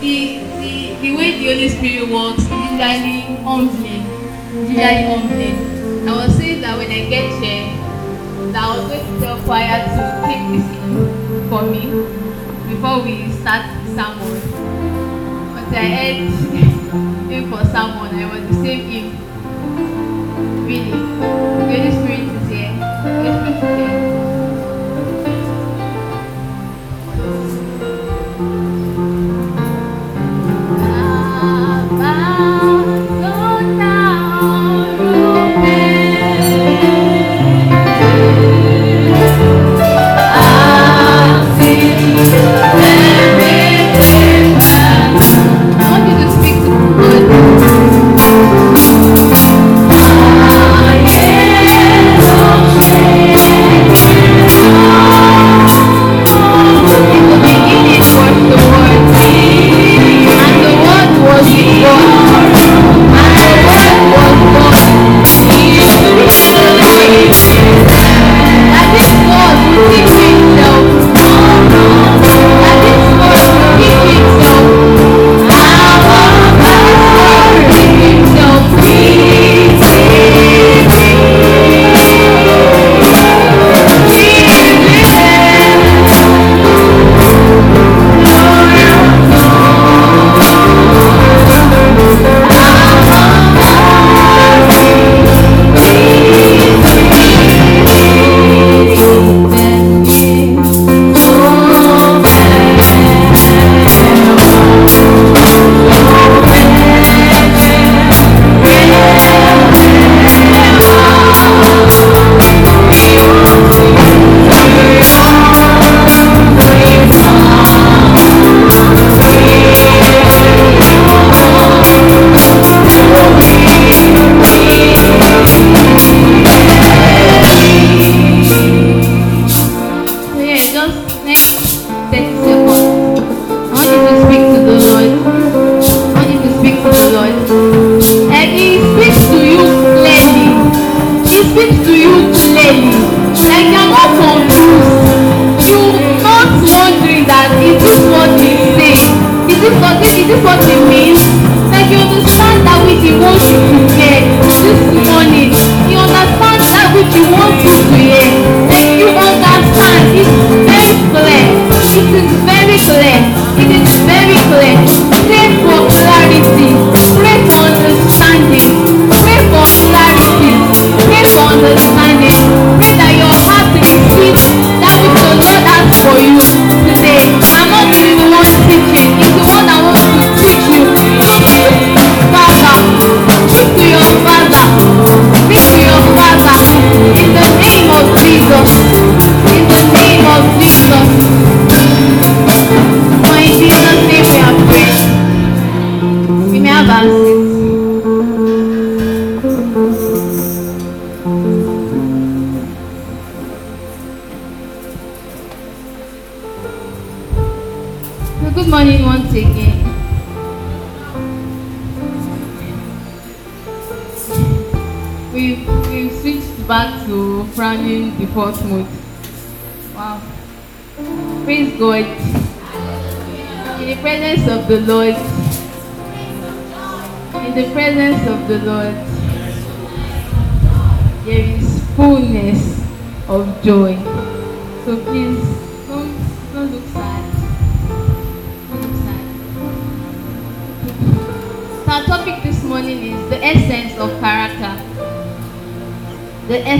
the the the way the Holy Spirit works is usually humbling. Usually. I was saying that when I get here, that I was going to tell choir to take this in for me before we start the sermon. But I heard him for sermon, I was the same hymn. Really, the Holy Spirit is here. The Holy Spirit is here.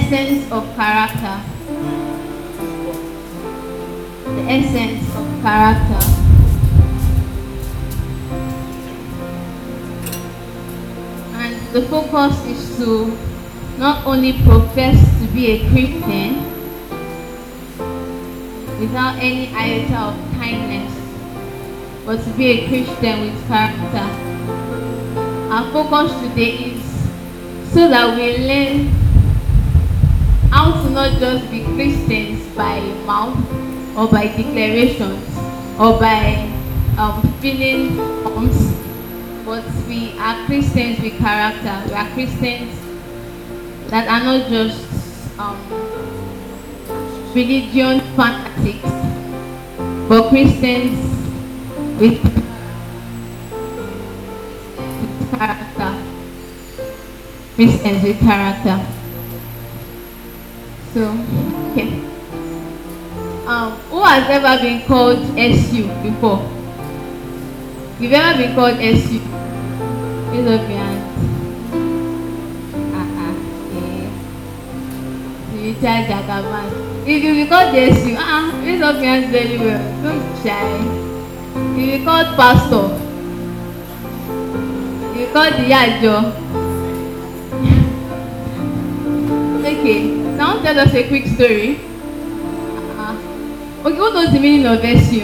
Essence of character. The essence of character. And the focus is to not only profess to be a Christian without any iota of kindness, but to be a Christian with character. Our focus today is so that we learn not just be Christians by mouth or by declarations or by um, feeling bumps, but we are Christians with character. We are Christians that are not just um, religion fanatics, but Christians with character. Christians with character. So, okay. Um, who has ever been called SU before? You've ever been called SU? Raise up your hand. Uh-uh. Yeah. Spiritual Jagaban. If you be called SU, uh-uh, raise up your hands very well. Don't be. If you be called pastor, you called the Yajo. okay, now tell us a quick story. Okay, what was the meaning of SU?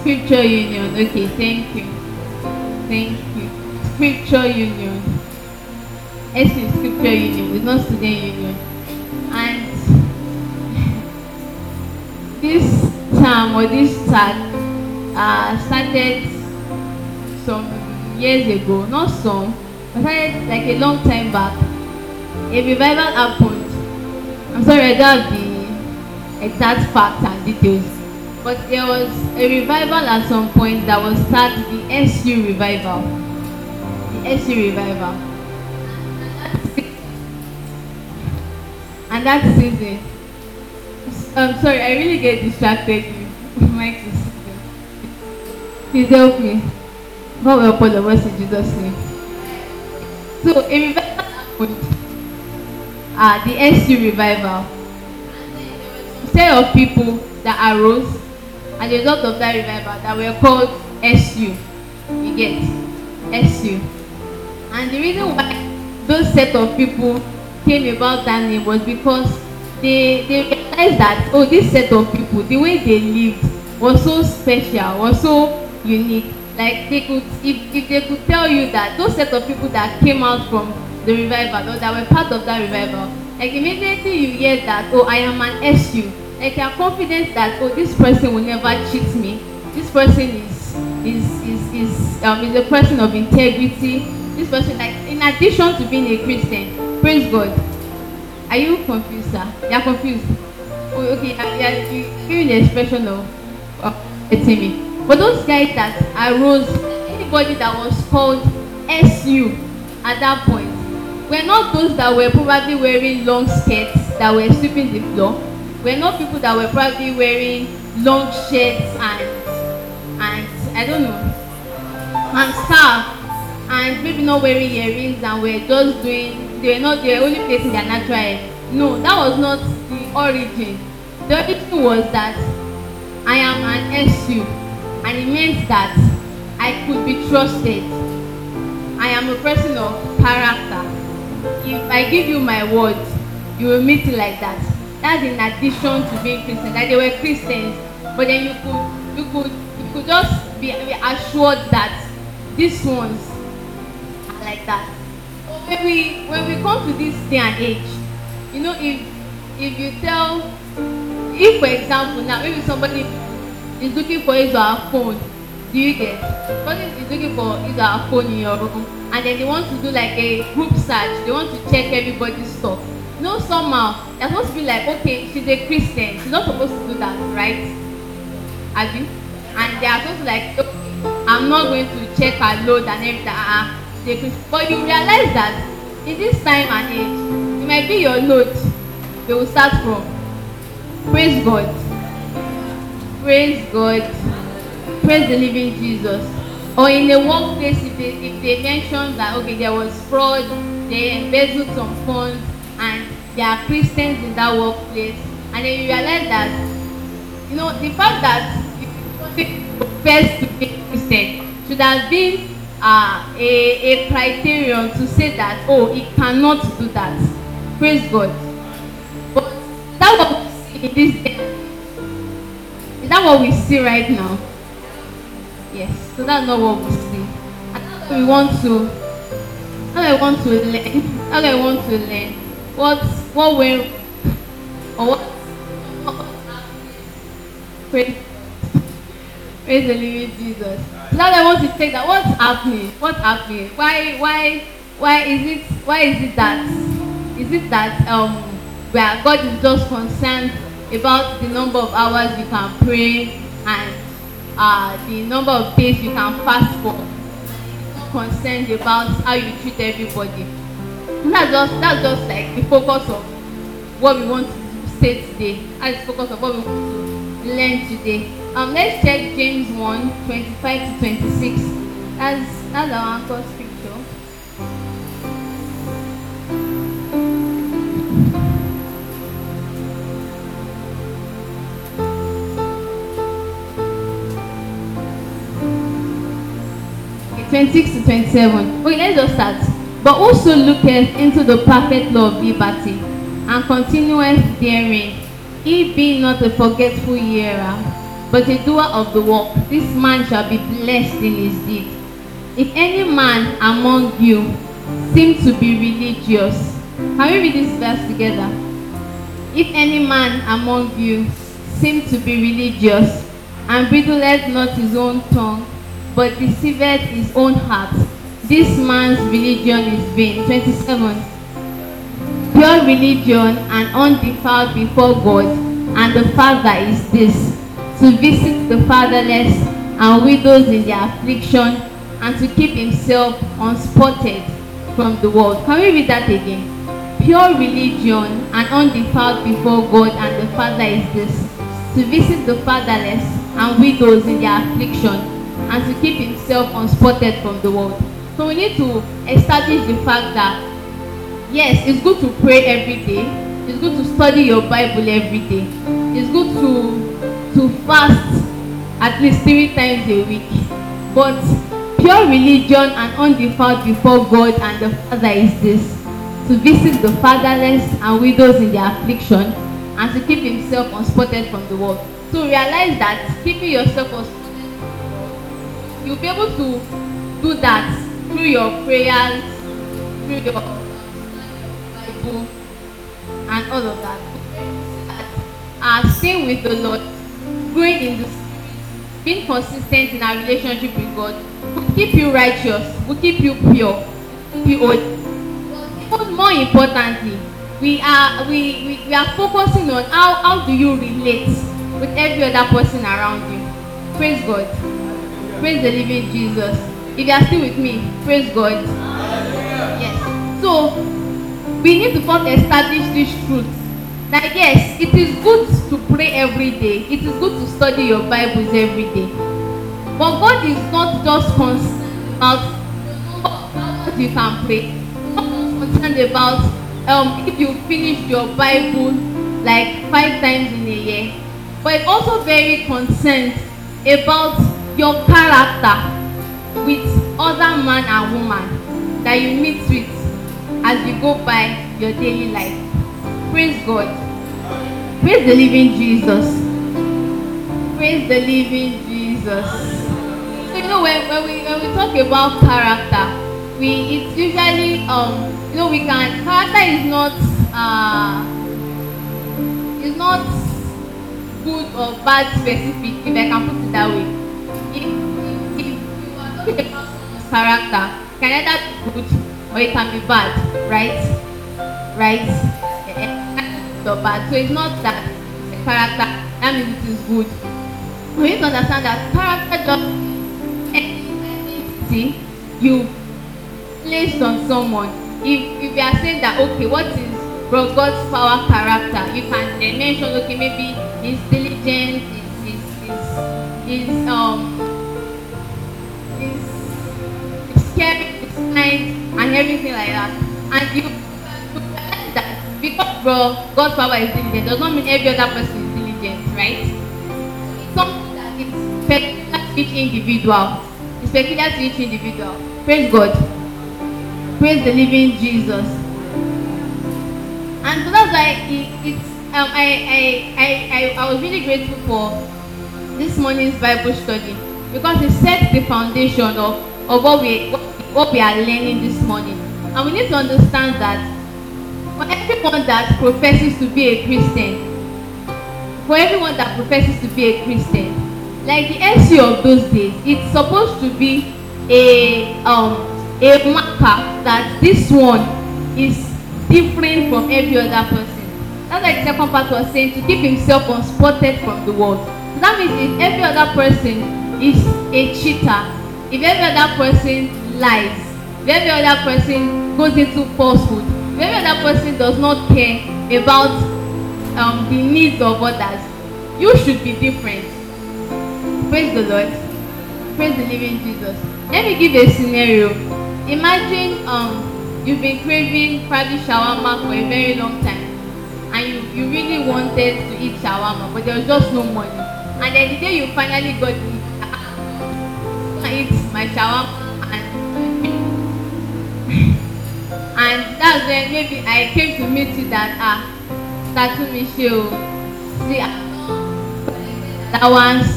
Scripture union. Okay, thank you. Thank you. Scripture union. SU is scripture union, it's not student union. And this term or this tag uh, started some years ago, not some, but started like a long time back. A revival happened. I'm sorry, I don't have the exact facts and details. But there was a revival at some point that was started the SU revival. The SU revival. And that season. I'm sorry I really get distracted Mike is please help me. God will upon the us in Jesus name. So a revival happened uh, the SU revival set of people that arose and a result of that revival that were called SU. You get SU. And the reason why those set of people came about that name was because they they realized that oh this set of people the way they lived was so special was so unique like they could if if they could tell you that those set of people that came out from the revival or that were part of that revival. Like immediately you hear that oh i am an SU like you are confident that oh this person will never cheat me. This person is is is is um is a person of integrity. This person like in addition to being a christian praise god. Are you confused sir? You are confused? Oh okay uh, you giving the expression of of getting me. But those guys that arose anybody that was called su at that point were not those that were probably wearing long skirts that were sweeping the floor. We're not people that were probably wearing long shirts and and I don't know and scarf and maybe not wearing earrings and were just doing they were not they were only placing their natural hair. No that was not the origin. The origin was that I am an SU and it meant that I could be trusted. I am a person of character if I give you my word you will meet it like that. That's in addition to being Christian. Like they were Christians but then you could you could you could just be, be assured that these ones are like that. When we when we come to this day and age you know if if you tell if for example now maybe somebody is looking for his or her phone you get somebody is looking for his or her phone in your room and then they want to do like a group search. They want to check everybody's stuff. No somehow you're supposed to be like okay she's a christian. She's not supposed to do that right? Abi? And they are supposed to like okay i'm not going to check her load and everything. Ah uh, they christian but you realize that in this time and age it might be your note they will start from. Praise god. Praise god praise the living jesus. Or in a workplace if they if they mention that okay there was fraud they embezzled some funds and there are Christians in that workplace and then you realize that you know the fact that you profess to be Christian should have been uh, a a criterion to say that oh it cannot do that. Praise God. But is that what we see in this day? Is that what we see right now yes so that's not what we see and we want to what we want to learn what we want to learn what what way or what, what praise, praise the living Jesus. Now I want to take that. What's happening? What's happening? Why why why is it why is it that is it that um where God is just concerned about the number of hours you can pray and uh the number of days you can fast for concerned about how you treat everybody. That's just that's just like the focus of what we want to say today. That's the focus of what we want to learn today. Um, let's check James 1, 25 to 26. That's that's our anchor scripture. 26 to 27. Okay, let's just start. But also looketh into the perfect law of liberty, and continueth therein, he being not a forgetful hearer, but a doer of the work, this man shall be blessed in his deed. If any man among you seem to be religious, can we read this verse together? If any man among you seem to be religious, and bridleth not his own tongue, but deceived his own heart, this man's religion is vain. 27. Pure religion and undefiled before God and the Father is this, to visit the fatherless and widows in their affliction, and to keep himself unspotted from the world. Can we read that again? Pure religion and undefiled before God and the Father is this, to visit the fatherless and widows in their affliction, and to keep himself unspotted from the world. So we need to establish the fact that yes, it's good to pray every day. It's good to study your Bible every day. It's good to to fast at least three times a week. But pure religion and undefiled before God and the Father is this to visit the fatherless and widows in their affliction and to keep himself unspotted from the world. So realize that keeping yourself unspotted, you'll be able to do that through your prayers, through your Bible, and all of that. Uh, are staying with the Lord, growing in the Spirit, being consistent in our relationship with God, will keep you righteous, will keep you pure, keep you holy. But more importantly, we are we, we, we are focusing on how, how do you relate with every other person around you. Praise God. Praise the living Jesus. If you are still with me, praise God. Yes. So we need to first establish this truth. That yes, it is good to pray every day. It is good to study your Bibles every day. But God is not just concerned about what you can pray. Is concerned about um, if you finish your Bible like five times in a year. But also very concerned about your character with other man and woman that you meet with as you go by your daily life. Praise God. Praise the living Jesus. Praise the living Jesus. So you know when, when we when we talk about character, we it's usually um you know we can character is not uh is not good or bad specific if I can put it that way. Character, can either be good or it can be bad, right? Right? Or bad. So it's not that character that means it is good. We need to understand that character just anything you placed on someone. If if you are saying that okay, what is bro Godspower character? You can mention okay maybe his diligence, his his his, his um caring, his kind, and everything like that. And you realize that because bro Godspower is diligent does not mean every other person is diligent, right? It's something that is peculiar to each individual. It's peculiar to each individual. Praise God. Praise the living Jesus. And so that's why it, it's um, I, I, I, I, I was really grateful for this morning's Bible study because it sets the foundation of, of what we what, we are learning this morning. And we need to understand that for everyone that professes to be a Christian, for everyone that professes to be a Christian, like the SU of those days, it's supposed to be a um a marker that this one is different from every other person. That's like the second part was saying to keep himself unspotted from the world. So that means if every other person is a cheater, if every other person lies if every other person goes into falsehood if every other person does not care about um, the needs of others you should be different. Praise the lord. Praise the living jesus. Let me give a scenario. Imagine um, you've been craving probably shawarma for a very long time and you you really wanted to eat shawarma but there was just no money. And then the day you finally got it my shawarma and and that's when maybe i came to meet you that ah tatumi ṣe o. See that once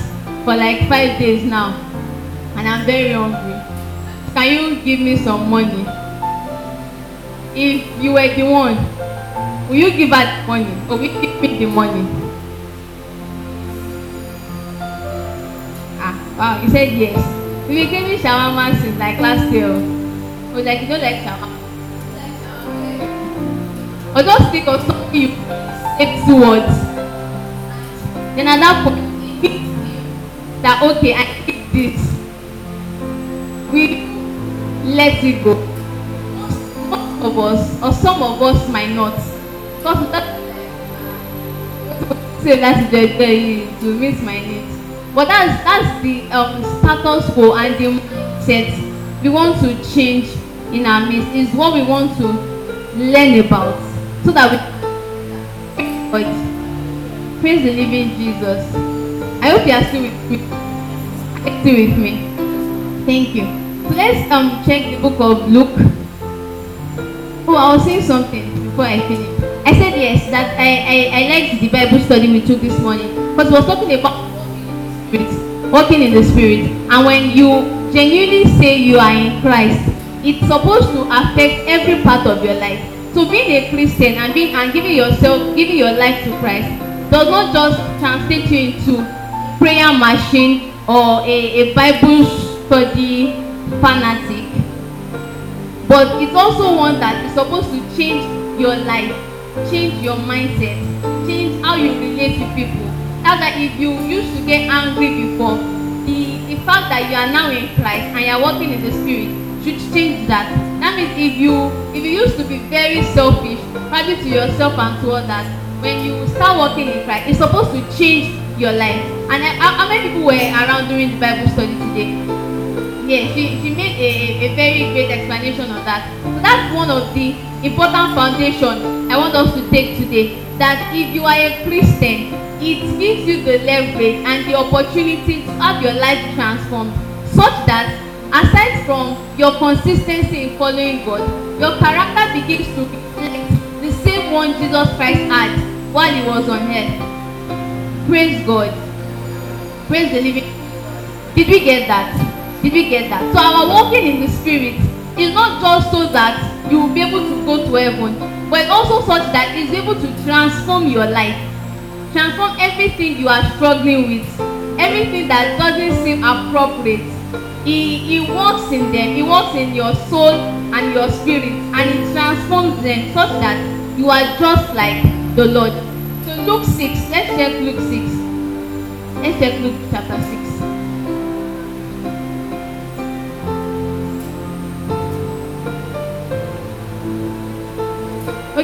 for like five days now and i'm very hungry. Can you give me some money? If you were the one will you give her the money? Or will you give me the money? Ah wow you said yes you been craving shawarma since like last year. O o like you no like shawarma or just think of something you say towards. Then at that point that okay i need this. We let it go. Most of us or some of us might not. Because that say láti jẹjẹ yìí to meet my needs but that's that's the um, status quo and the mindset we want to change in our midst is what we want to learn about so that we but praise the living jesus. I hope you are still with me still with me. Thank you. So let's um check the book of luke. Oh i was saying something before i finish i said yes that i i i liked the bible study we took this morning. Because we was talking about spirit walking in the spirit. And when you genuinely say you are in christ it's supposed to affect every part of your life. So being a christian and being and giving yourself giving your life to christ does not just translate you into prayer machine or a a bible study fanatic but it's also one that is supposed to change your life change your mindset change how you relate to people that's why if you used to get angry before the the fact that you are now in christ and you are working in the spirit should change that. That means if you if you used to be very selfish probably to yourself and to others when you start working in christ it's supposed to change your life. And how, how many people were around during the bible study today? Yeah she she made a a, very great explanation on that. So that's one of the important foundation i want us to take today that if you are a christian it gives you the leverage and the opportunity to have your life transformed such that aside from your consistency in following god your character begins to reflect the same one jesus christ had while he was on earth. Praise god. Praise the living did we get that? Did we get that? So our walking in the spirit it's not just so that you will be able to go to heaven, but also such that it's able to transform your life, transform everything you are struggling with, everything that doesn't seem appropriate. He, he works in them, he works in your soul and your spirit, and he transforms them such that you are just like the Lord. So Luke 6, let's check Luke 6. Let's check Luke chapter 6.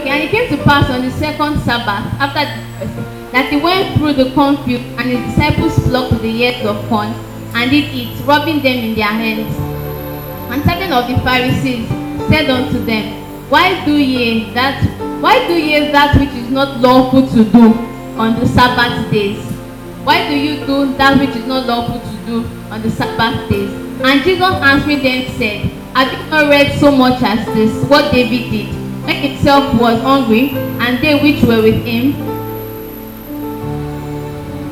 And it came to pass on the second Sabbath after that he went through the cornfield, and his disciples flocked to the ears of corn and did eat, rubbing them in their hands. And certain of the Pharisees said unto them, Why do ye that? Why do ye that which is not lawful to do on the Sabbath days? Why do you do that which is not lawful to do on the Sabbath days? And Jesus answering them said, Have you not read so much as this, what David did? Himself was hungry and they which were with him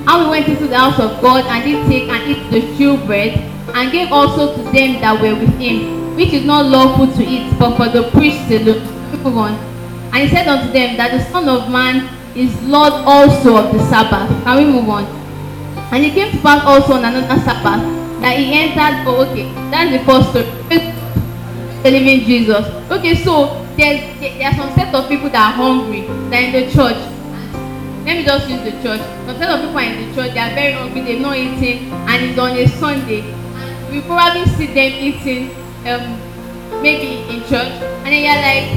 And he went into the house of God and did take and eat the shewbread and gave also to them that were with him, which is not lawful to eat, but for the priests alone. And he said unto them that the Son of Man is Lord also of the Sabbath. Can we move on? And it came to pass also on another Sabbath that he entered. Oh, okay, that's the first story. The living Jesus. Okay, so there's there are some set of people that are hungry. They're in the church let me just use the church some set of people are in the church they are very hungry they not eating and it's on a sunday we probably see them eating um, maybe in church, and then you're like,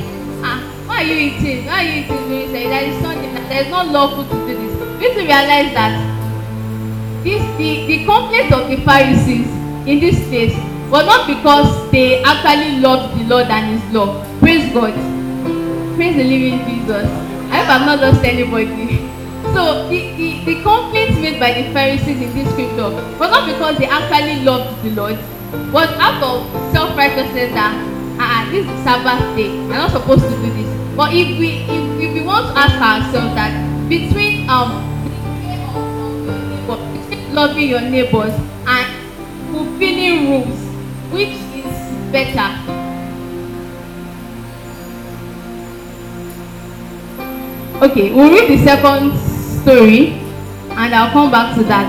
ah, why are you eating? Why are you eating during service? There is Sunday. There is no lawful to do this. You need to realize that this the the complaint of the Pharisees in this case was not because they actually loved the Lord and His law. Praise God. Praise the living Jesus. I hope I've not lost anybody. So the, the, the complaints made by the Pharisees in this scripture was not because they actually loved the Lord, but out of self-righteousness that ah uh, this is Sabbath day, we're not supposed to do this. But if we if, if we want to ask ourselves that between um loving your neighbors and fulfilling rules, which is better? Okay, we'll read the second story and I'll come back to that.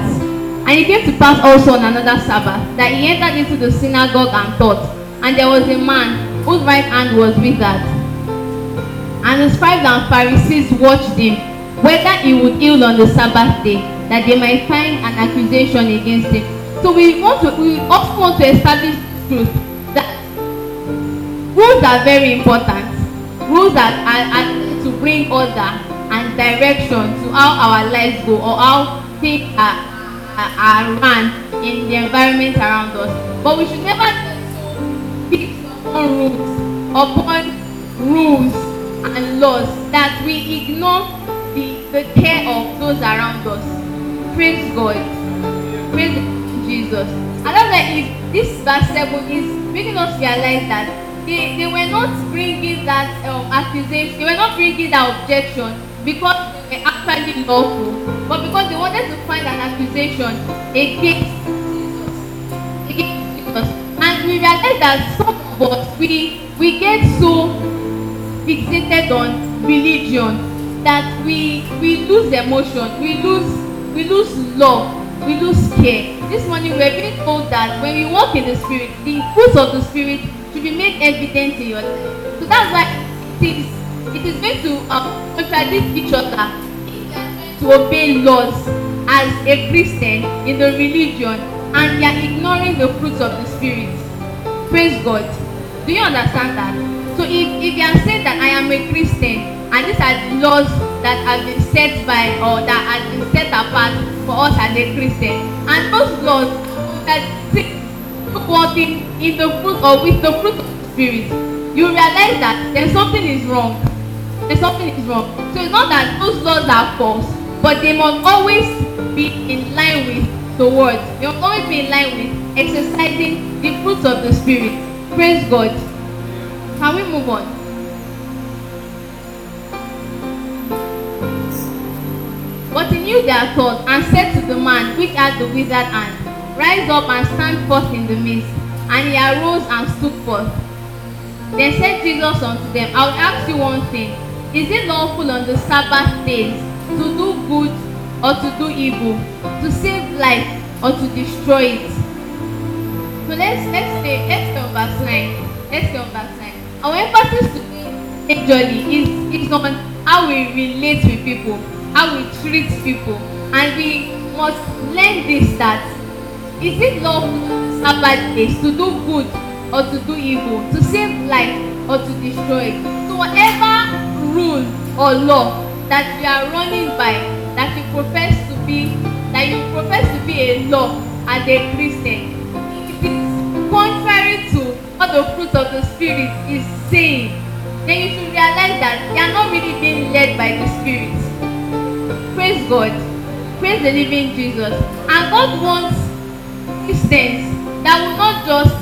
And it came to pass also on another Sabbath that he entered into the synagogue and taught. And there was a man whose right hand was withered. And the scribes and Pharisees watched him whether he would heal on the Sabbath day, that they might find an accusation against him. So we want to we also want to establish truth that rules are very important. Rules that are, are to bring order and direction to how our lives go or how things are, are, are run in the environment around us. But we should never fix upon rules, upon rules and laws that we ignore the, the care of those around us. Praise God. Praise Jesus. I love that this verse 7 is making us realize that they, they were not bringing that um, accusation, they were not bringing that objection because they were actually lawful, but because they wanted to find an accusation against Jesus. Against Jesus. And we realize that some of us, we, we get so fixated on religion that we, we lose emotion, we lose, we lose love, we lose care. This morning we're being told that when we walk in the Spirit, the fruits of the Spirit be made evident in your life. So that's why it is it is going to um, contradict each other to obey laws as a Christian in the religion and they are ignoring the fruits of the spirit. Praise God. Do you understand that? So if, if you are saying that I am a Christian and these are the laws that have been set by or that have been set apart for us as a Christian and those laws that in the fruit or with the fruit of the spirit, you realize that there's something is wrong then something is wrong. So it's not that those laws are false, but they must always be in line with the word. They must always be in line with exercising the fruits of the spirit. Praise God. Can we move on? But he knew their thoughts and said to the man which had the withered hand, Rise up and stand forth in the midst. And he arose and stood forth. Then said Jesus unto them, I will ask you one thing. Is it lawful on the Sabbath days to do good or to do evil, to save life or to destroy it? So let's let's say let's go verse 9. Let's go verse 9. Our emphasis today majorly is, is on how we relate with people, how we treat people. And we must learn this that is it lawful on the Sabbath days to do good or to do evil, to save life or to destroy it? So whatever rule or law that you are running by that you profess to be that you profess to be a law as a Christian if it is contrary to what the fruit of the spirit is saying then you should realize that you are not really being led by the spirit. Praise God. Praise the living Jesus. And God wants Christians that will not just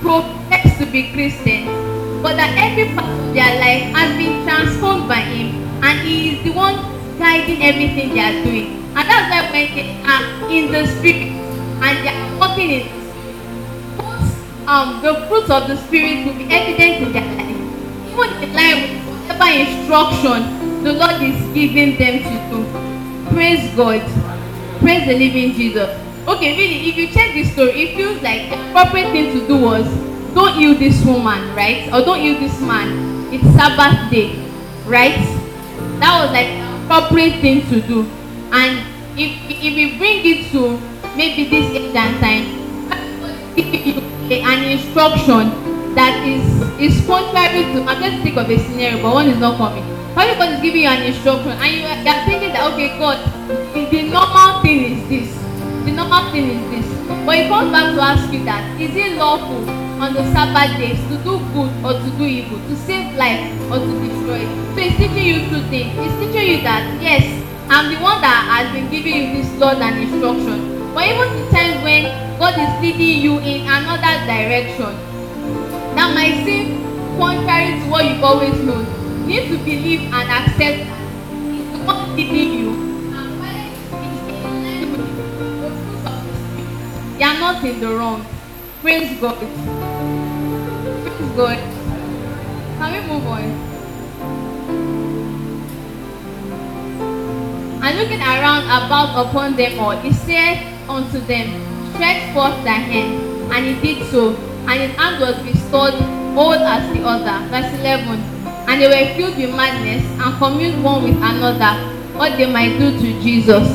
profess to be Christians but that every part of their life has been transformed by Him, and He is the one guiding everything they are doing. And that's why when they are in the Spirit and they are walking in the Spirit, um, the fruits of the Spirit will be evident in their life, even in line with whatever instruction the Lord is giving them to do. Praise God. Praise the living Jesus. Okay, really, if you check this story, it feels like the appropriate thing to do was don't heal this woman, right? Or don't heal this man. It's Sabbath day, right? That was like the appropriate thing to do. And if if we bring it to maybe this age and time, an instruction that is is contrary to i'm just think of a scenario but one is not coming God is giving you an instruction and you are, thinking that okay god the, the normal thing is this the normal thing is this but he comes back to ask you that is it lawful on the sabbath days to do good or to do evil to save life or to destroy it? So he's teaching you two things. He's teaching you that yes i'm the one that has been giving you this laws and instruction. But even the times when god is leading you in another direction that might seem contrary to what you've always known. You need to believe and accept the one leading you you are not in the wrong. Praise god. Praise god. Can we move on? And looking around about upon them all he said unto them stretch forth thy hand. And he did so. And his hand was restored whole as the other. Verse eleven. And they were filled with madness and communed one with another what they might do to jesus.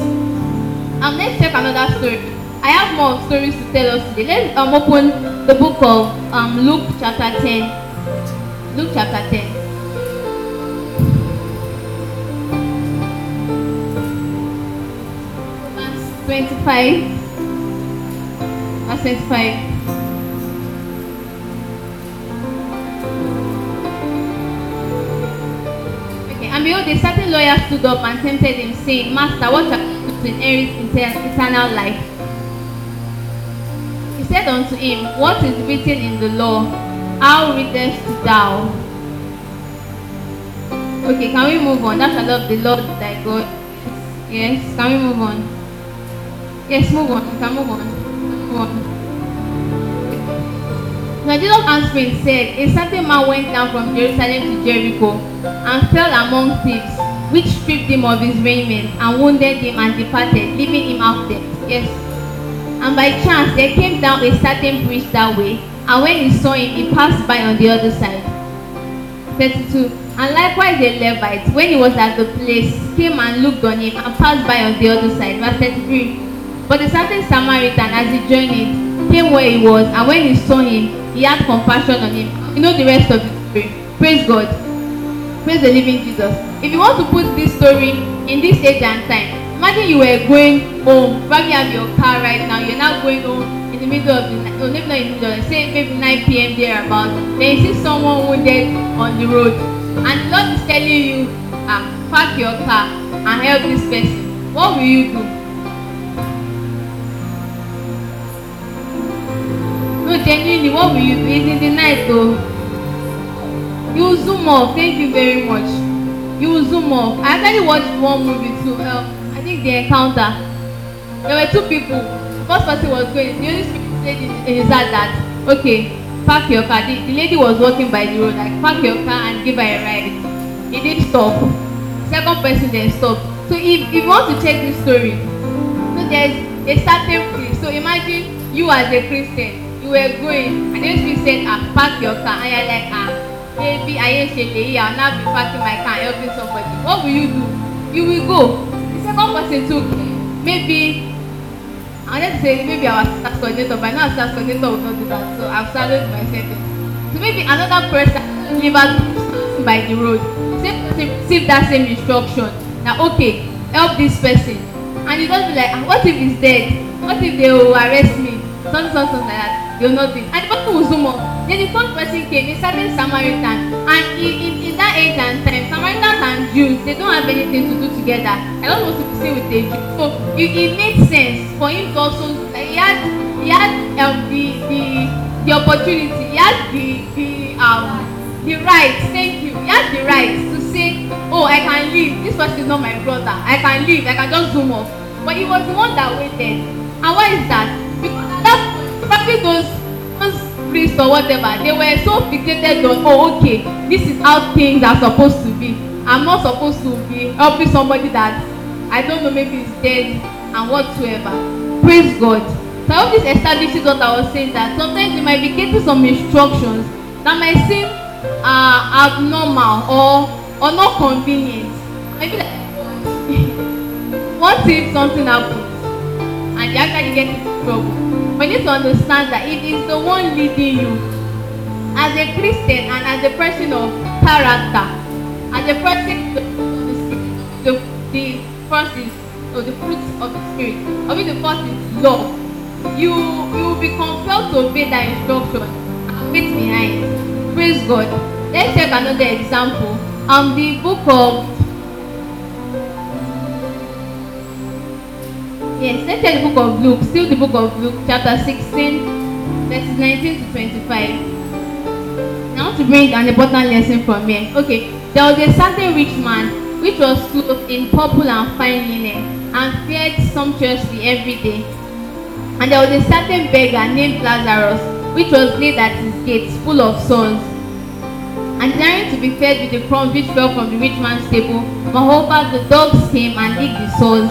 And let's check another story i have more stories to tell us today let's um open the book of um luke chapter ten luke chapter ten verse twenty-five verse twenty-five. Okay, and behold, a certain lawyer stood up and tempted him, saying, Master, what shall I do to inherit eternal life? Said unto him, What is written in the law? How readest thou? Okay, can we move on? That's of the Lord thy God. Yes, can we move on? Yes, move on. Can move on. Move on. Now Jesus answering said, A certain man went down from Jerusalem to Jericho and fell among thieves, which stripped him of his raiment and wounded him and departed, leaving him out there. Yes. And by chance there came down a certain priest that way, and when he saw him, he passed by on the other side. 32. And likewise a Levite, when he was at the place, came and looked on him and passed by on the other side. Verse 33. But a certain Samaritan, as he journeyed, came where he was, and when he saw him, he had compassion on him. You know the rest of the story. Praise God. Praise the living Jesus. If you want to put this story in this age and time, imagine you were going home, probably have your car right now, you're now going home in the middle of the night, no, maybe not in the middle, the say maybe 9 p.m. thereabout, then you see someone wounded on the road, and the Lord is telling you, ah, park your car and help this person. What will you do? No, genuinely, what will you do? It's in the night though. You zoom off. Thank you very much. You zoom off. I actually watched one movie too. Um, I think The Encounter. There were two people. First person was going. The Spirit said in, his heart that, okay, park your car. The, the lady was walking by the road, like, park your car and give her a ride. He didn't stop. Second person then stopped. So if, if you want to check this story, so there's a certain place. So imagine you as a Christian, you were going, and the Holy Spirit said, ah, park your car. And you're like, ah, maybe I ain't shele I'll now be parking my car and helping somebody. What will you do? You will go. Second person took, maybe, I wanted to say maybe our staff coordinator, but I know our staff coordinator will not do that, so I've started my sentence. So maybe another person delivered by the road, same person receive that same instruction. Now, okay, help this person. And you just be like, ah, what if he's dead? What if they will arrest me? Something, something like that. Will not it. And the person will zoom up. Then the third person came, a certain Samaritan. And in, in, in that age and time, Samaritans and Jews, they don't have anything to do together. I don't want to seen with a Jew. So it, it made sense for him to also, he had, he had um, the, the, the opportunity, he had the, the, um, the right, thank you, he had the right to say, oh, I can leave, this person is not my brother, I can leave, I can just zoom off. But he was the one that waited. And why is that? Because at that point, probably those, those priests or whatever, they were so fixated on, oh, okay, this is how things are supposed to be. I'm not supposed to be helping somebody that I don't know, maybe is dead and whatsoever. Praise God. So I hope this establishes what I was saying that sometimes you might be getting some instructions that might seem uh, abnormal or or not convenient. Maybe like what if something happens and you actually get into trouble. You need to understand that it is the one leading you. As a Christian and as a person of character, as a person the the, the first is or the fruit of the spirit. I mean the first is love. You you will be compelled to obey that instruction and wait behind. Praise God. Let's take another example. Um the book of Yes, let's the book of Luke, still the book of Luke, chapter 16, verses 19 to 25. I want to bring an important lesson from here. Okay, there was a certain rich man which was clothed in purple and fine linen and fared sumptuously every day. And there was a certain beggar named Lazarus, which was laid at his gates, full of sores, and desiring to be fed with the crumbs which fell from the rich man's table. Moreover, the dogs came and licked the sores.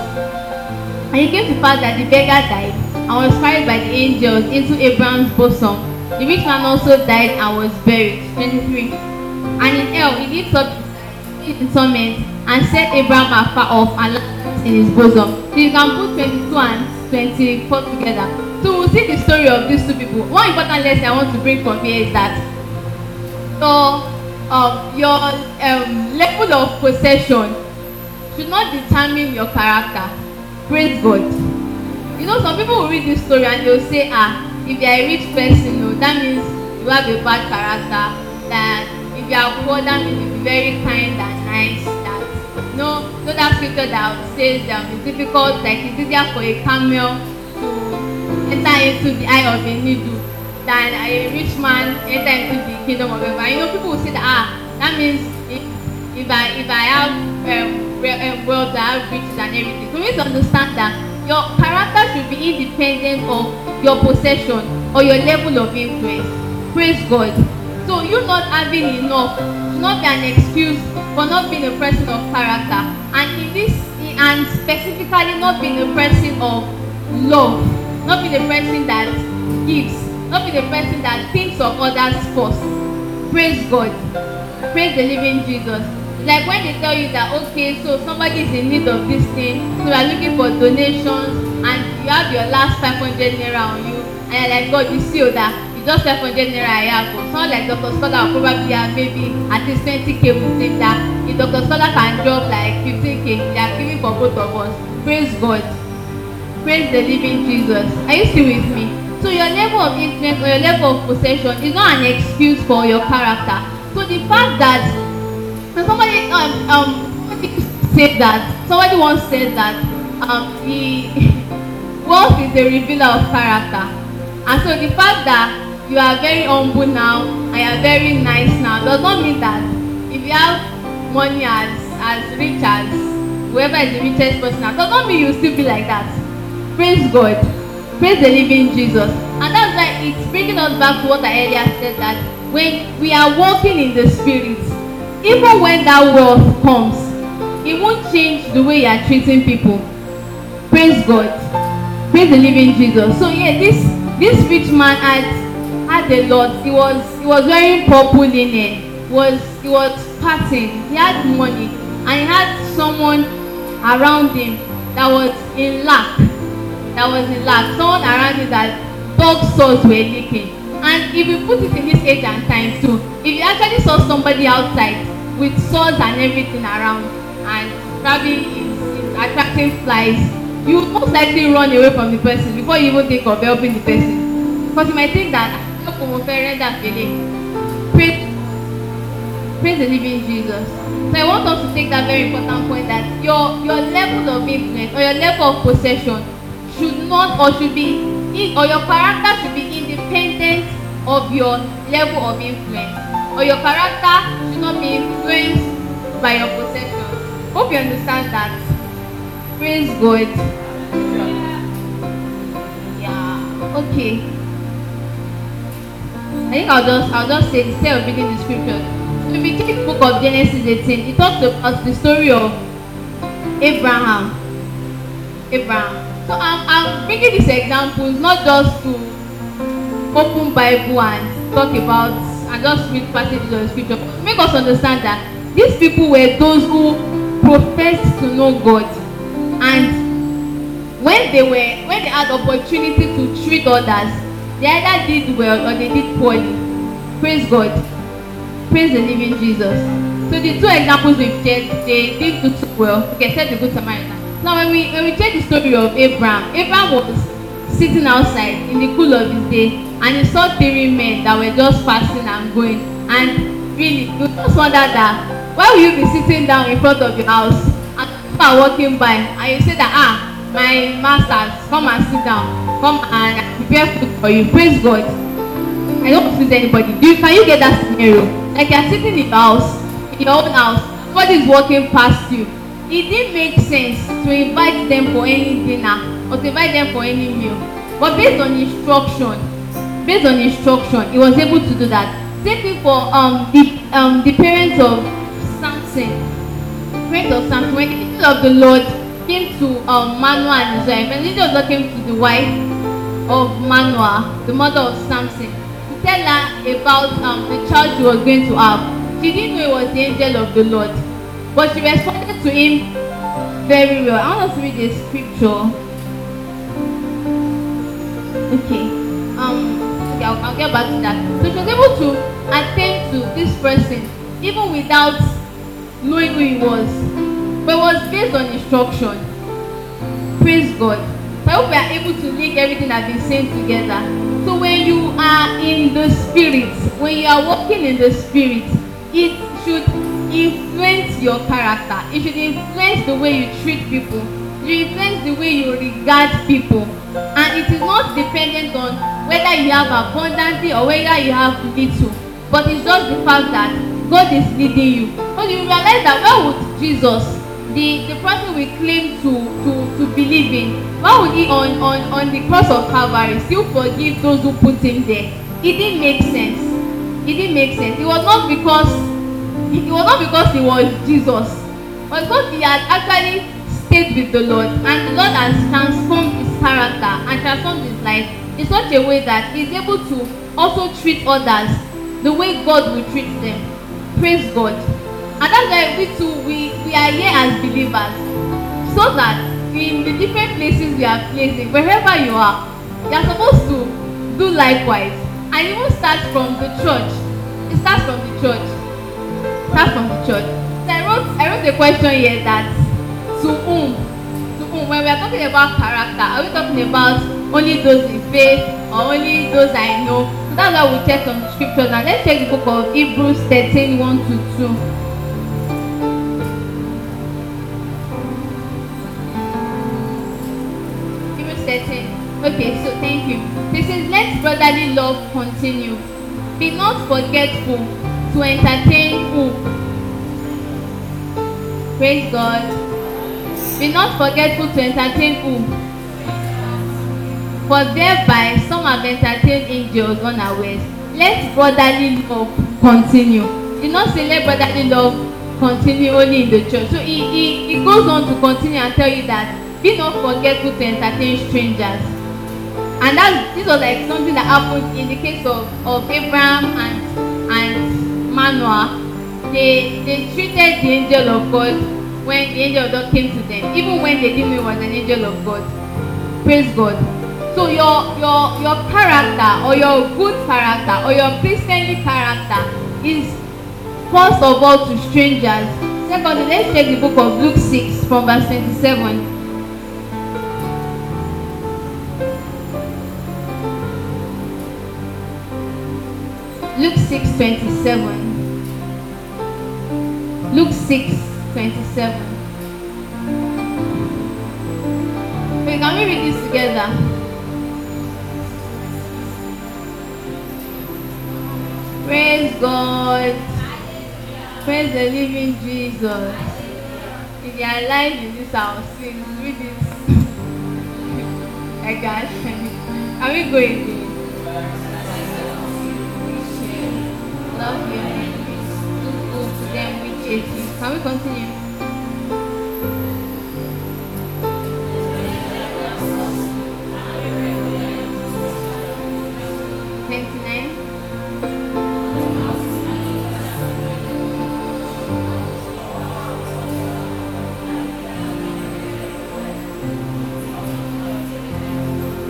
And it came to pass that the beggar died and was carried by the angels into Abraham's bosom. The rich man also died and was buried. 23. And in hell he lifted up in torment and set Abraham afar off and in his bosom. So you can put 22 and 24 together. So we'll see the story of these two people. One important lesson I want to bring from here is that your, um, your um, level of possession should not determine your character. Praise God. You know, some people will read this story and they'll say, ah, if you're a rich person, no, that means you have a bad character. That if you are poor, that means you'll be very kind and nice know, know that scripture that says um, it's difficult, like it's easier for a camel to enter into the eye of a needle than a rich man enter into the kingdom of heaven. You know, people will say that, ah, that means if, if I if I have um, wealth, I have riches and everything. So we need to understand that your character should be independent of your possession or your level of influence. Praise God. So you not having enough should not be an excuse for not being a person of character. And in this, and specifically not being a person of love, not being a person that gives, not being a person that thinks of others first. Praise God. Praise the living Jesus. Like when they tell you that okay, so somebody is in need of this thing, so you are looking for donations and you have your last 500 naira on you, and you're like, God, you see that you just five hundred naira I have o someone like Dr. Scholar will probably have maybe at least twenty k with him that. If Dr. Scholar can drop like fifteen k they are giving for both of us. Praise God. Praise the living Jesus. Are you still with me? So your level of influence or your level of possession is not an excuse for your character. So the fact that when somebody um um said that somebody once said that um the wealth is a revealer of character. And so the fact that you are very humble now and you are very nice now does not mean that if you have money as as rich as whoever is the richest person now does not mean you still be like that. Praise God. Praise the living Jesus. And that's why it's bringing us back to what I earlier said that when we are walking in the spirit even when that wealth comes it won't change the way you are treating people. Praise God. Praise the living Jesus. So yeah this this rich man had had a lot. He was he was wearing purple linen. Was he was partying he had money. And he had someone around him that was in lack. That was in lack. Someone around him that dog sores were leaking. And if you put it in this age and time too if you actually saw somebody outside with sores and everything around. And probably is attracting flies. You most likely run away from the person before you even think of helping the person. Because you might think that ah, kò mo fẹ́ rẹ́dà fẹ́lẹ́ praise praise the living Jesus. So I want us to take that very important point that your your level of influence or your level of possession should not or should be in or your character should be independent of your level of influence. Or your character not be influenced by your possession hope you understand that praise God yeah okay. I think I'll just I'll just say instead of reading the scripture. So if we take the book of Genesis 18, it talks about the story of Abraham. Abraham. So I'm I'm bringing these examples not just to open Bible and talk about and just read passages of the scripture. Make us understand that these people were those who professed to know God. And when they were when they had opportunity to treat others they either did well or they did poorly. Praise god. Praise the living jesus. So the two examples we've shared they did do too well. Okay except the good samaritan now. When we when we check the story of abraham abraham was sitting outside in the cool of his day and he saw three men that were just passing and going. And really you just wonder that why will you be sitting down in front of your house and people are walking by and you say that ah my masters come and sit down. Come and prepare food for you. Praise god. I don't please anybody. Do you can you get that scenario? Like you are sitting in your house in your own house somebody is walking past you. It didn't make sense to invite them for any dinner or to invite them for any meal. But based on instruction based on instruction he was able to do that same thing for um the um the parents of samson parents of samson when the angel of the lord came to um, Manoah and his wife. And the angel of God came to the wife of Manoah, the mother of Samson, to tell her about um, the child she was going to have. She didn't know it was the angel of the Lord. But she responded to him very well. I want us to read the scripture. Okay. Um, I'll, I'll get back to that. So she was able to attend to this person even without knowing who he was but it was based on instruction praise god. So i hope we are able to link everything i've been saying together. So when you are in the spirit when you are walking in the spirit it should influence your character. It should influence the way you treat people influence the way you regard people. And it is not dependent on whether you have abundantly or whether you have little. But it's just the fact that god is leading you. So you realize that where would jesus the the person we claim to to to believe in why would he on on on the cross of calvary still forgive those who put him there? It didn't make sense. It didn't make sense. It was not because it was not because he was jesus. But because he had actually stayed with the lord and the lord has transformed his character and transformed his life in such a way that he's able to also treat others the way god will treat them. Praise god. And that's why we too we we are here as believers so that in the different places we are placing wherever you are you are supposed to do likewise. And even start from the church. It starts from the church. Start from the church. So i wrote i wrote a question here that to whom to whom when we are talking about character are we talking about only those in faith or only those i know so that's why we check some scriptures now let's check the book of hebrews thirteen one to two. certain. Okay, so thank you. This is let brotherly love continue. Be not forgetful to entertain who? Praise God. Be not forgetful to entertain who? For thereby some have entertained angels unawares. Let brotherly love continue. Did not say let brotherly love continue only in the church. So he, he, he goes on to continue and tell you that be not forgetful to entertain strangers and that's this was like something that happened in the case of of abraham and and manoah they they treated the angel of god when the angel of god came to them even when they didn't know it was an angel of god. Praise god. So your your your character or your good character or your christianly character is first of all to strangers. Secondly let's check the book of luke six from verse twenty-seven. Luke 6 27. Luke 6 27. Okay, can we read this together? Praise God. Praise the living Jesus. If you are alive in this house, read this. I got Can we go again? love to them you. Sabe quanto continue? Gente, né?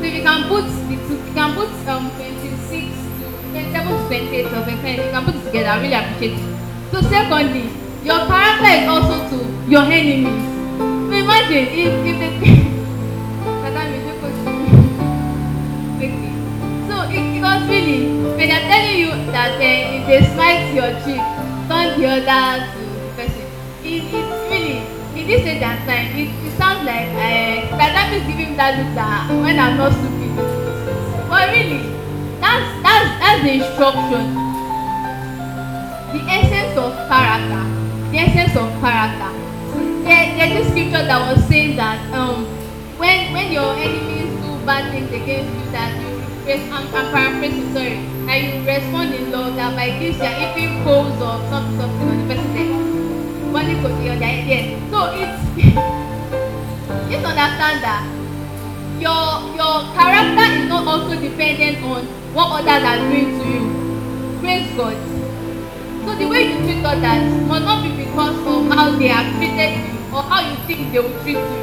You can put the can put um, 26 to 27 to 28 or 29, you can put together, I really appreciate it. So secondly, your character is also to your enemies. So imagine if if the Madam, don't go to quickly. So it, it was really when they're telling you that uh, if they smite your cheek, turn the other to the person. It, it's really in this age and time, it, it sounds like uh, is giving that look that when I'm not stupid. But really, that's that's that's the instruction. The essence of character. The essence of character. There, there's this scripture that was saying that um when when your enemies do bad things against you that you res I'm, I'm paraphrasing sorry and you respond in love that by this you are heaping coals or something something on the person there money go dey on their head so it's just understand that your your character is not also dependent on what others are doing to you. Praise God. So the way you treat others must not be because of how they have treated you or how you think they will treat you.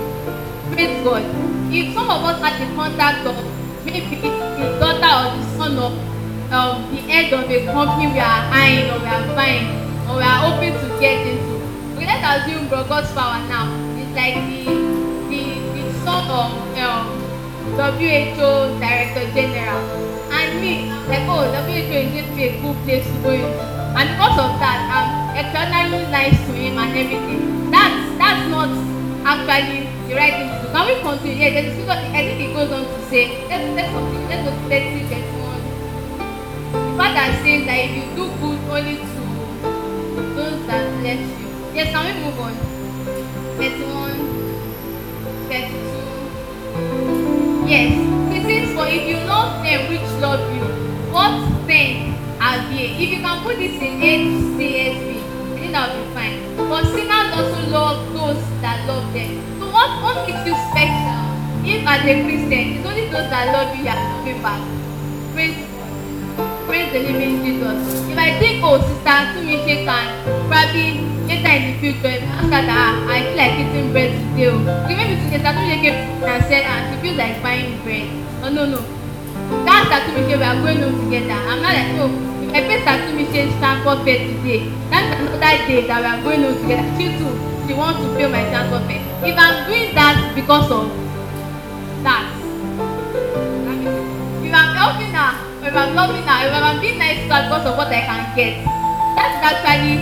Praise God. If some of us had the contact of maybe the daughter or the son of um, the head of a company we are eyeing or we are buying or we are hoping to get into okay let's assume bro God's power now is like the the the son of um, WHO director general. And me like oh WHO is going to be a good place to go into and because of that i'm extraordinarily nice to him and everything. That's that's not actually the right thing to do. Can we continue? Yeah there's scripture i think it goes on to say. Let's let's continue. Let's go to thirty thirty-one the fact that says that if you do good only to those that bless you. Yes can we move on? Thirty-one thirty-two yes it says for if you love them which love you what then they if you can put this in HCSB I think that will be fine. But sinners also love those that love them. So what what makes you special? If as a Christian it's only those that love you you are loving back praise praise the living Jesus. If I think oh sister Tumise can probably later in the future her that ah I feel like eating bread today okay maybe today sister Tumise came and said ah she feels like buying bread. Oh no no. That Satumise we are going home together. I'm not like oh if I pay Satumise's transport fare today. That's another day that we are going home together. She too she wants to pay my transport fare. If I'm doing that because of that if I'm helping her if I'm loving her if I'm being nice to her because of what I can get that's actually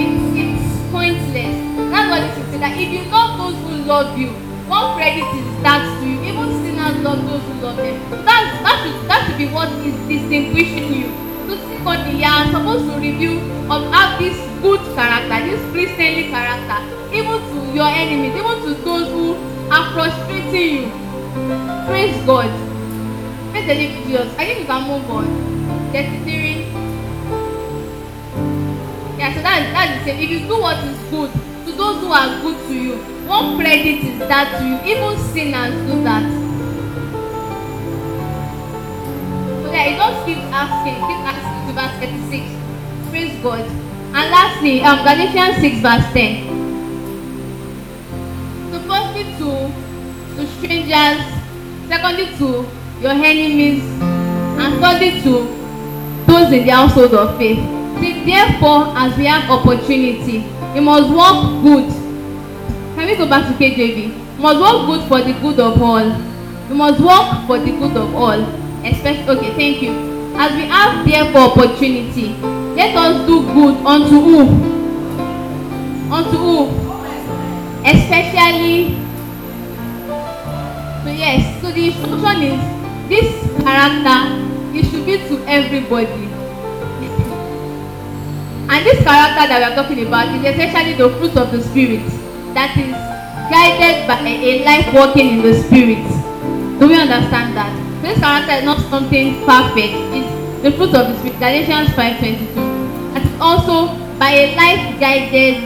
it's it's pointless. That's what it is that if you love those who love you one credit is that to you? Even sinners love those who love them. That that should that should be what is distinguishing you secondly you are supposed to review of have this good character this christianly character even to your enemies even to those who are frustrating you. Praise God. Praise the living Jesus I think you can move on. Thirty-three yeah so that that is the same. If you do what is good to those who are good to you one credit is that to you even sinners do that just keep asking keep asking to verse thirty-six praise God. And lastly um Galatians six verse ten. So firstly to to strangers. Secondly to your enemies. And thirdly to those in the household of faith. Say therefore as we have opportunity we must work good. Can we go back to KJV we must work good for the good of all. We must work for the good of all especially okay thank you. As we have therefore opportunity let us do good unto who? Unto who? Especially so yes so the instruction is this character it should be to everybody. And this character that we are talking about is essentially the fruit of the spirit. That is guided by a life working in the spirit. Do we understand that this character is not something perfect. It's the fruit of the spirit. Galatians five twenty-two. And it's also by a life guided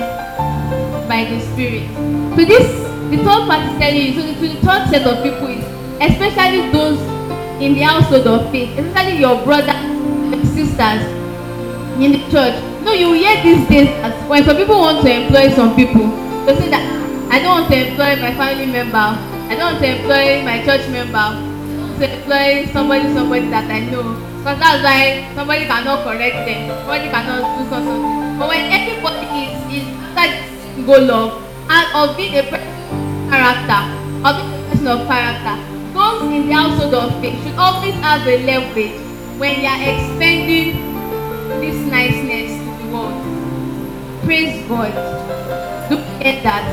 by the spirit. So this the third part is telling you so the, so the third set of people is especially those in the household of faith especially your brothers and sisters in the church. No you hear these days that when some people want to employ some people they say that i don't want to employ my family member. I don't want to employ my church member to employ somebody somebody that i know Because that's why somebody cannot correct them, somebody cannot do something. But when everybody is is this goal of and of being a person of character, of being a person of character, those in the household of faith should always have a leverage when they are expending this niceness to the world. Praise God. Do get that.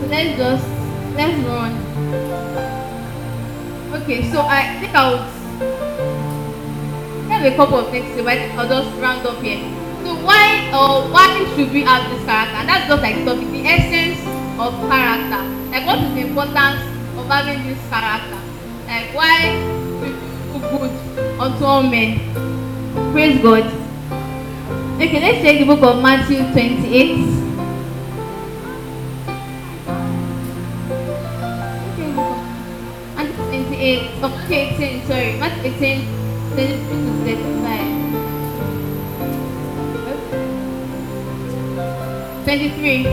So let's just let's run. Okay, so I think I would have a couple of things to but I'll just round up here. So why or why should we have this character? And that's just like topic, the essence of character. Like what is the importance of having this character? Like why we do good unto all men? Praise God. Okay, let's take the book of Matthew 28. Matthew 28, of 18, sorry, Matthew 18, 33 to 35. 23.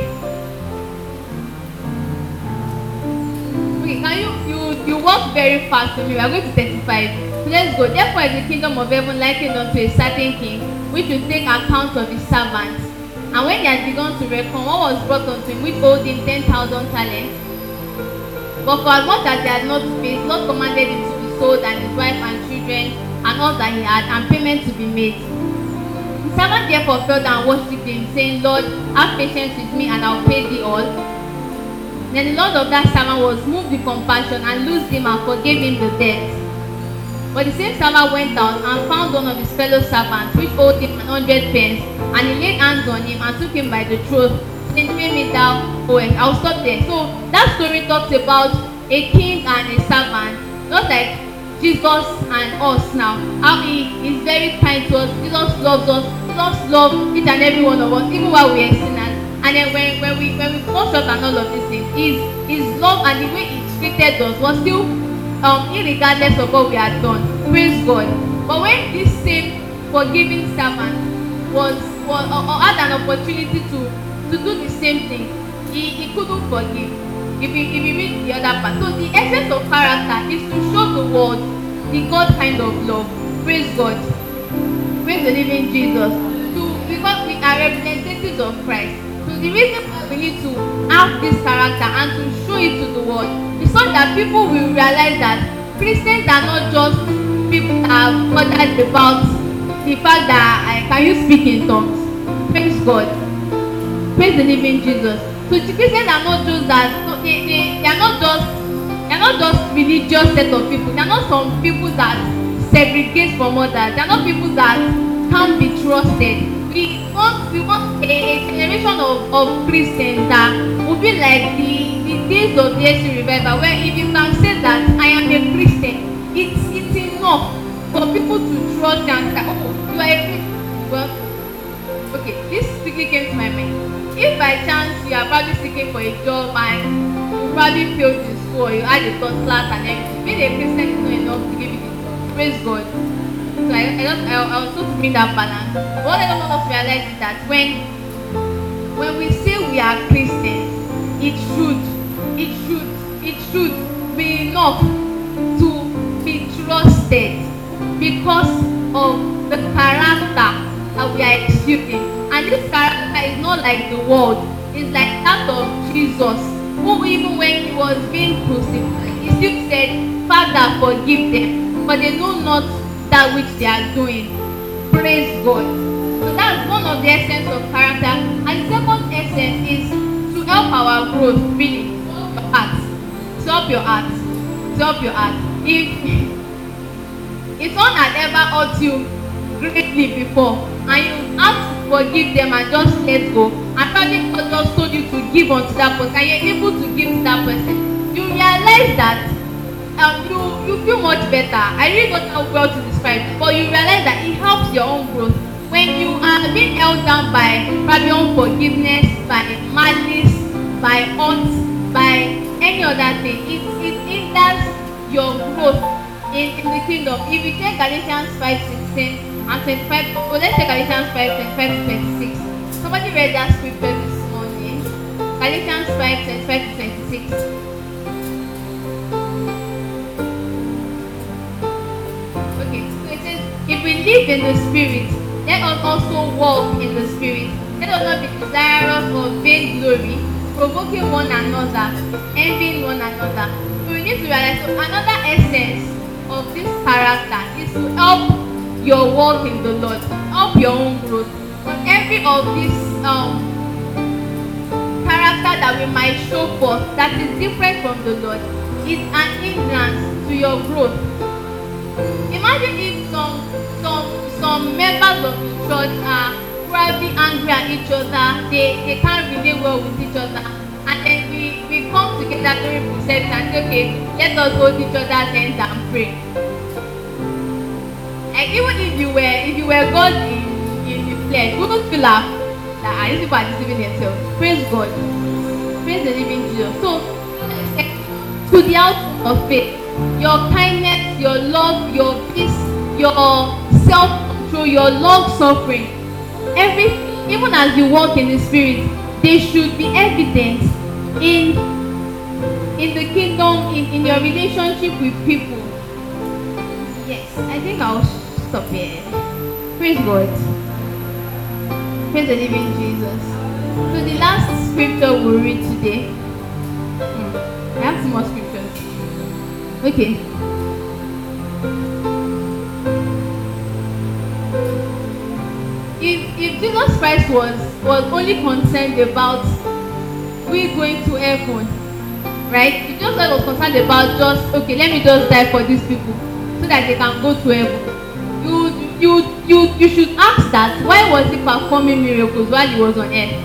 Okay, can you, you, you walk very fast with me. We are going to 35. So let's go. Therefore is the kingdom of heaven likened unto a certain king, which will take account of his servants. And when he had begun to reckon, what was brought unto him, which owed him 10,000 talents. But for as much as he had not paid, Lord commanded him to be sold, and his wife and children, and all that he had, and payment to be made. The servant therefore fell down and worshipped him, saying, Lord, have patience with me, and I will pay thee all. Then the Lord of that servant was moved with compassion, and loosed him, and forgave him the debt. But the same servant went out and found one of his fellow servants, which owed him an hundred pence, and he laid hands on him and took him by the throat, saying, Pay me thou owest. I'll stop there. So that story talks about a king and a servant, not like Jesus and us now. How he is very kind to us. Jesus loves us. Jesus loves each and every one of us, even while we are sinners. And then when, when we when we fall short and all of these things, his his love and the way he treated us was still um irregardless of what we had done. Praise God. But when this same forgiving servant was was or, or had an opportunity to to do the same thing, he he couldn't forgive. If you if you read the other part. So the essence of character is to show the world the God kind of love. Praise God. Praise the living Jesus. To because we are representatives of Christ. So the reason why we need to have this character and to show it to the world is so that people will realize that Christians are not just people that have bothered about the fact that I can you speak in tongues. Praise God. Praise the living Jesus. Christians are not just that no, they, they, they are not just they are not just religious set of people. They are not some people that segregate from others. They are not people that can't be trusted. We want we want a, a generation of, of Christians that will be like the, the days of the AC revival where if you can say that I am a Christian, it's it's enough for people to trust and say, Oh, you are a Christian. Well, okay, this quickly came to my mind. If by chance you are probably seeking for a job and you probably failed in school or you had a third class and everything, being a Christian is not enough to give the job. Praise God. So I, I, just, I, I was to bring that balance. But what I don't want to realize is that when when we say we are Christians, it should, it should, it should be enough to be trusted because of the character that we are exuding. And this character is not like the world. It's like that of Jesus, who even when he was being crucified, he still said, Father, forgive them, for they know not that which they are doing. Praise God. So that's one of the essence of character. And the second essence is to help our growth, really. Your heart. To help your heart. To help your heart. If if someone had ever hurt you greatly before and you have to forgive them and just let go. And probably God just told you to give unto that person. And you're able to give to that person. You realize that um, you you feel much better. I really don't know well to describe but you realize that it helps your own growth. When you are being held down by probably unforgiveness by malice by hurt by any other thing it it hinders your growth in in the kingdom. If you take Galatians five sixteen and twenty-five oh let's take Galatians five twenty-five to twenty-six somebody read that scripture this morning Galatians five twenty-five to twenty-six. Okay, so it says, If we live in the spirit, let us also walk in the spirit. Let us not be desirous of vainglory, provoking one another, envying one another. We need to realize so another essence of this character is to help your walk in the Lord, help your own growth. But every of this um, character that we might show forth that is different from the Lord is an hindrance to your growth. Imagine if some some some members of the church are probably angry at each other, they, they can't relate well with each other, and then we, we come together during procession and say, okay, let us hold each other's hands and pray. And even if you were if you were God in, in the flesh, wouldn't feel like that ah, these people are deceiving themselves. Praise God. Praise the living Jesus. So to the outcome of faith, your kindness, your love, your peace, your self-control, your long-suffering, everything, even as you walk in the spirit, they should be evident in in the kingdom, in, in your relationship with people. Yes, I think I'll stop here. Praise God. Praise the living Jesus. So the last scripture we'll read today. Hmm, I have some more scriptures. Okay. If, if Jesus Christ was was only concerned about we going to heaven, right? If Jesus Christ was concerned about just okay, let me just die for these people so that they can go to heaven. You you you you should ask that why was he performing miracles while he was on earth?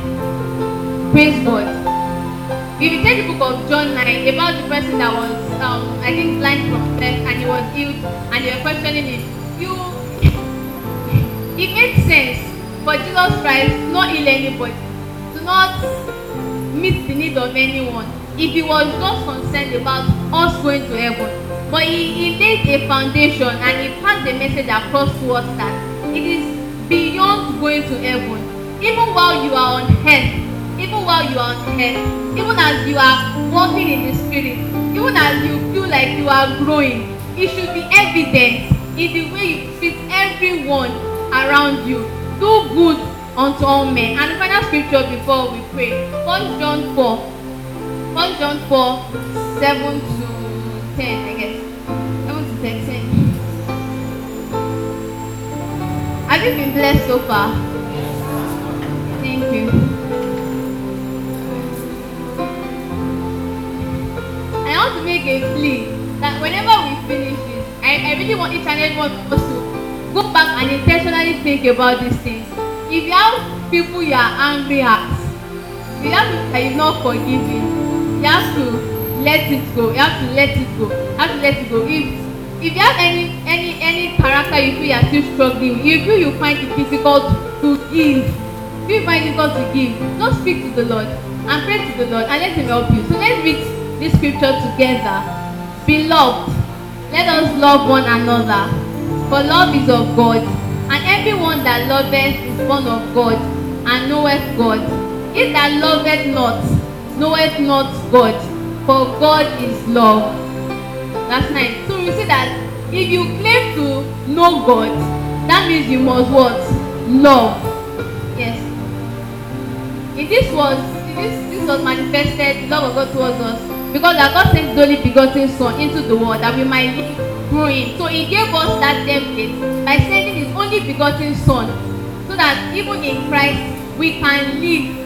Praise God. If you take the book of John 9 about the person that was, um, I think, blind from birth and he was healed and they were questioning him, you, it made sense for Jesus Christ to not heal anybody, to not meet the need of anyone, if he was just concerned about us going to heaven. But he, he laid a foundation and he passed the message across to us that it is beyond going to heaven. Even while you are on earth, even while you are on earth, even as you are walking in the spirit, even as you feel like you are growing, it should be evident in the way you treat everyone around you. Do good unto all men. And the final scripture before we pray, 1 John 4. 1 John 4, 7 to 10, I guess. 7 to 13. Have you been blessed so far? Thank you. I want to make a plea that whenever we finish this, I, I really want each and every one of us to go back and intentionally think about these things. If you have people you are angry at, you have people that you're not forgiving, you have to let it go. You have to let it go. You have to let it go. If if you have any any any character you feel you are still struggling with, you you find it difficult to give, if you find it difficult to give, just speak to the Lord and pray to the Lord and let Him help you. So let's read this scripture together. Beloved, let us love one another, for love is of God, and everyone that loveth is born of God, and knoweth God. He that loveth not, knoweth not God, for God is love. That's nice. So we see that if you claim to know God, that means you must what? Love. Yes. If this was, if this, this was manifested, the love of God towards us, because that God sent only begotten son into the world that we might live through him. So he gave us that template by sending his only begotten son so that even in Christ we can live.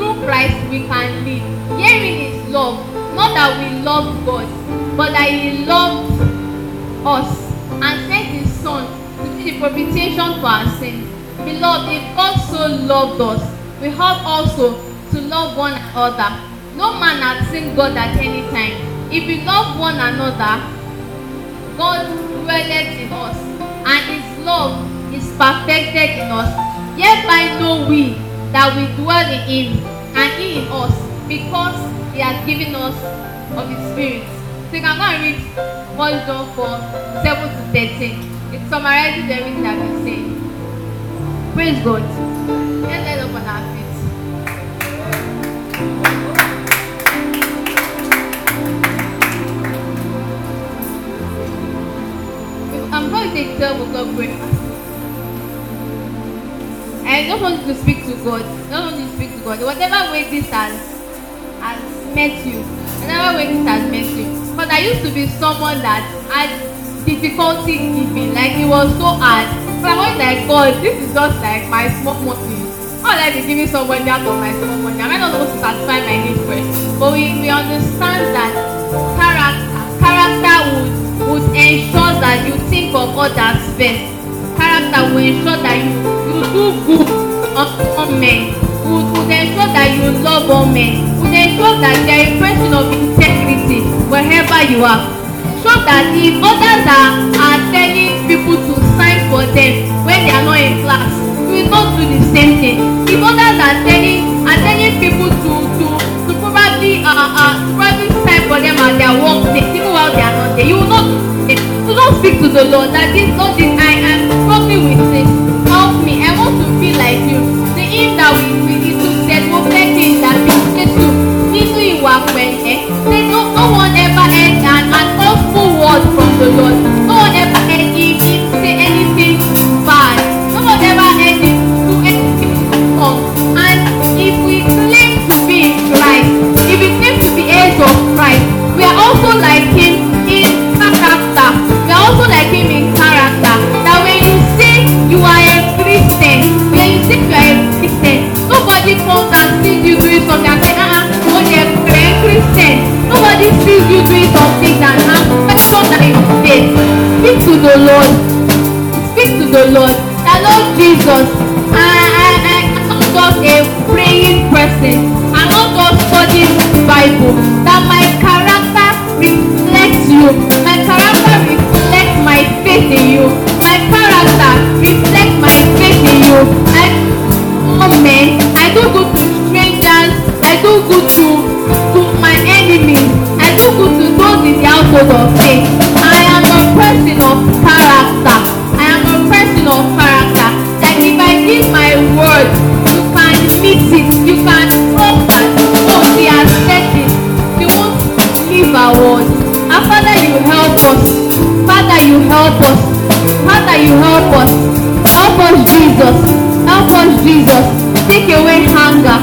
Through Christ we can live. Herein is love. Not that we love God, but that he loved us and sent his son to be the propitiation for our sins. Beloved, if God so loved us, we have also to love one another. No man has seen God at any time. If we love one another, God dwelleth in us, and his love is perfected in us. Hereby know we that we dwell in him, and he in us, because he has given us of his spirit. So you can go and read 1 John 4, 7 to 13. It summarizes everything I've been saying. Praise God. Let's let up on our feet. I'm going to take 12 o'clock prayer. I just want to speak to God. I just want to speak to God. Whatever way this has met you, whatever way this has met you. But I used to be someone that had difficulty giving. Like it was so hard. But I was like, God, this is just like my small money. How will I be giving somebody out of my small money? Am I not supposed to satisfy my needs first? But we, we understand that character, character would, would ensure that you think of others first. Character will ensure that you, you do good on, on men. Would, would ensure that you love all men. Would ensure that there is person of integrity wherever you are. Show that if others are, are telling people to sign for them when they are not in class, we will not do the same thing. If others are telling are telling people to to to probably uh, uh to probably sign for them at their work place even while they are not there, you will not do so don't speak to the Lord that this Lord this I and I'm person that you. Speak to the Lord. Speak to the Lord. The Lord Jesus, I, I, I, I'm not just a praying person. I'm not just studying Bible. That my character reflects you. My character reflects my faith in you. My character reflects my faith in you. I, oh man, I do good to strangers. I do good to to in of faith. I am a person of character. I am a person of character. That if I give my word, you can meet it. You can trust that. She has said it. She won't leave our word. And Father, you help us. Father, you help us. Father, you help us. Help us, Jesus. Help us, Jesus. Take away hunger.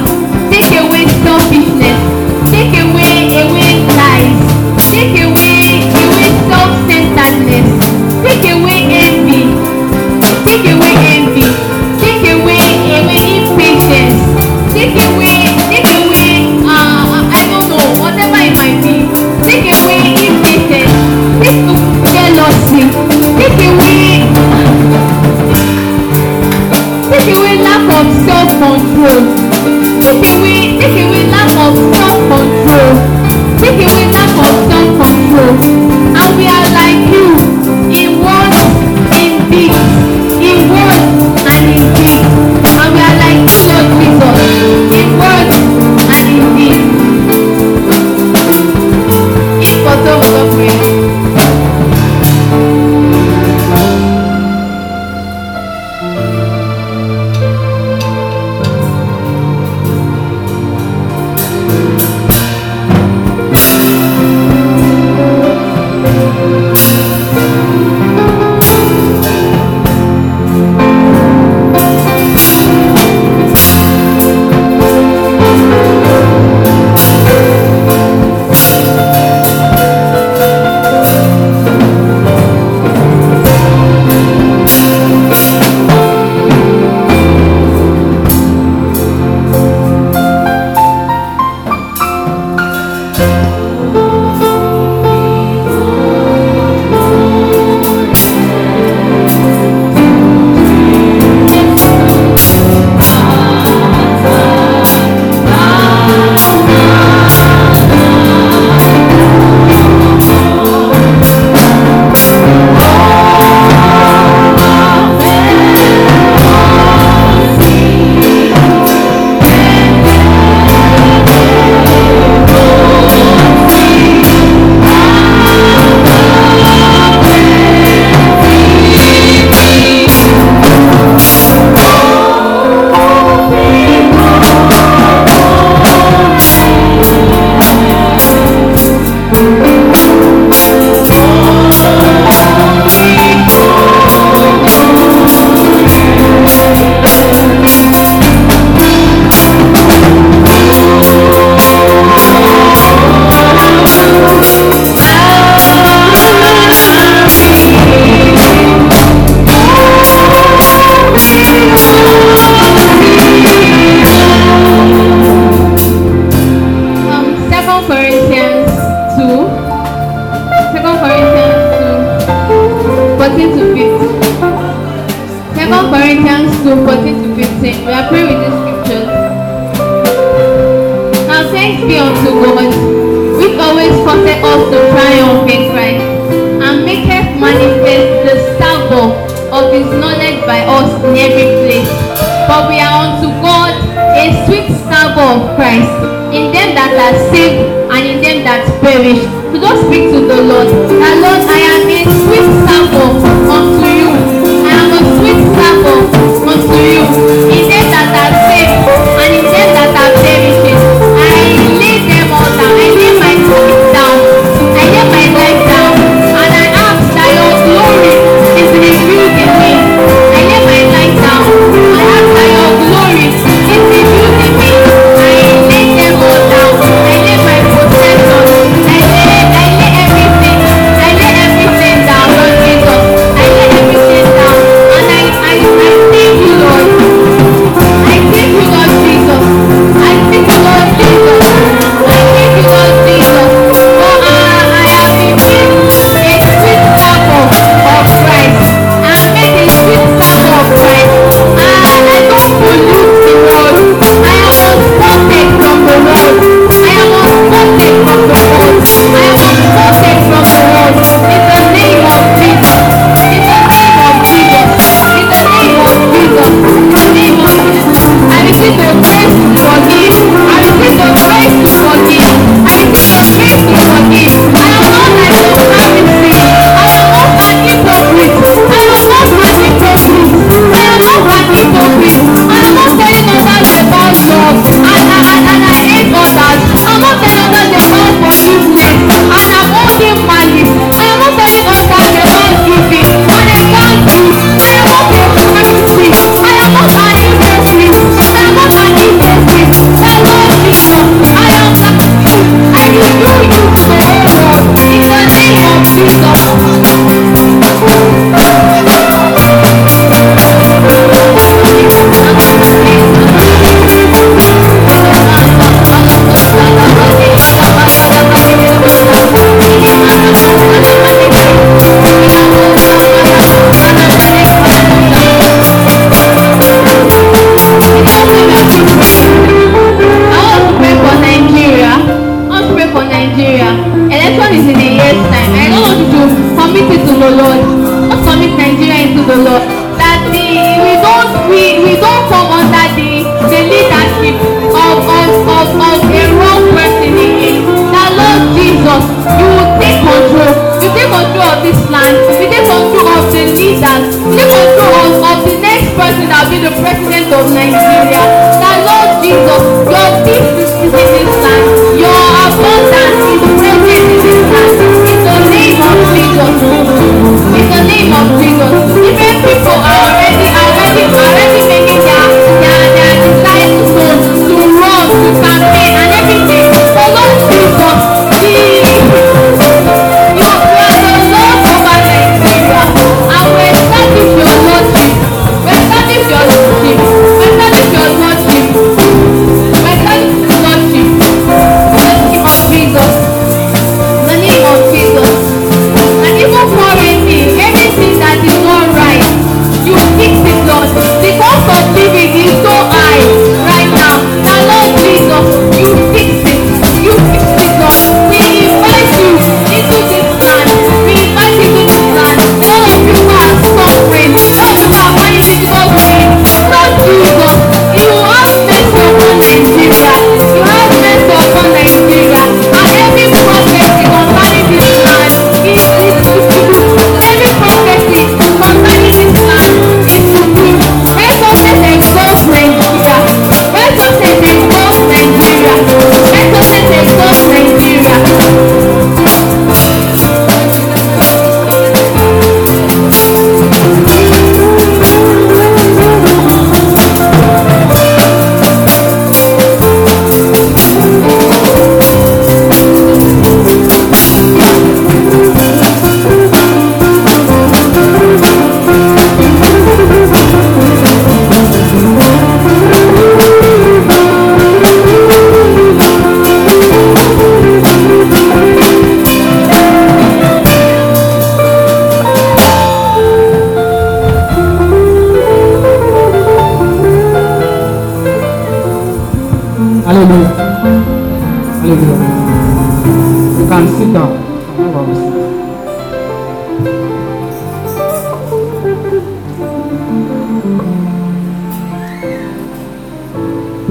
Take away selfishness. Take away away lies. Take away. Take away envy. Take away envy.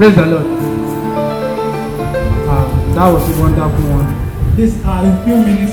Praise the Lord. Uh, that was a wonderful one. This uh, in few minutes,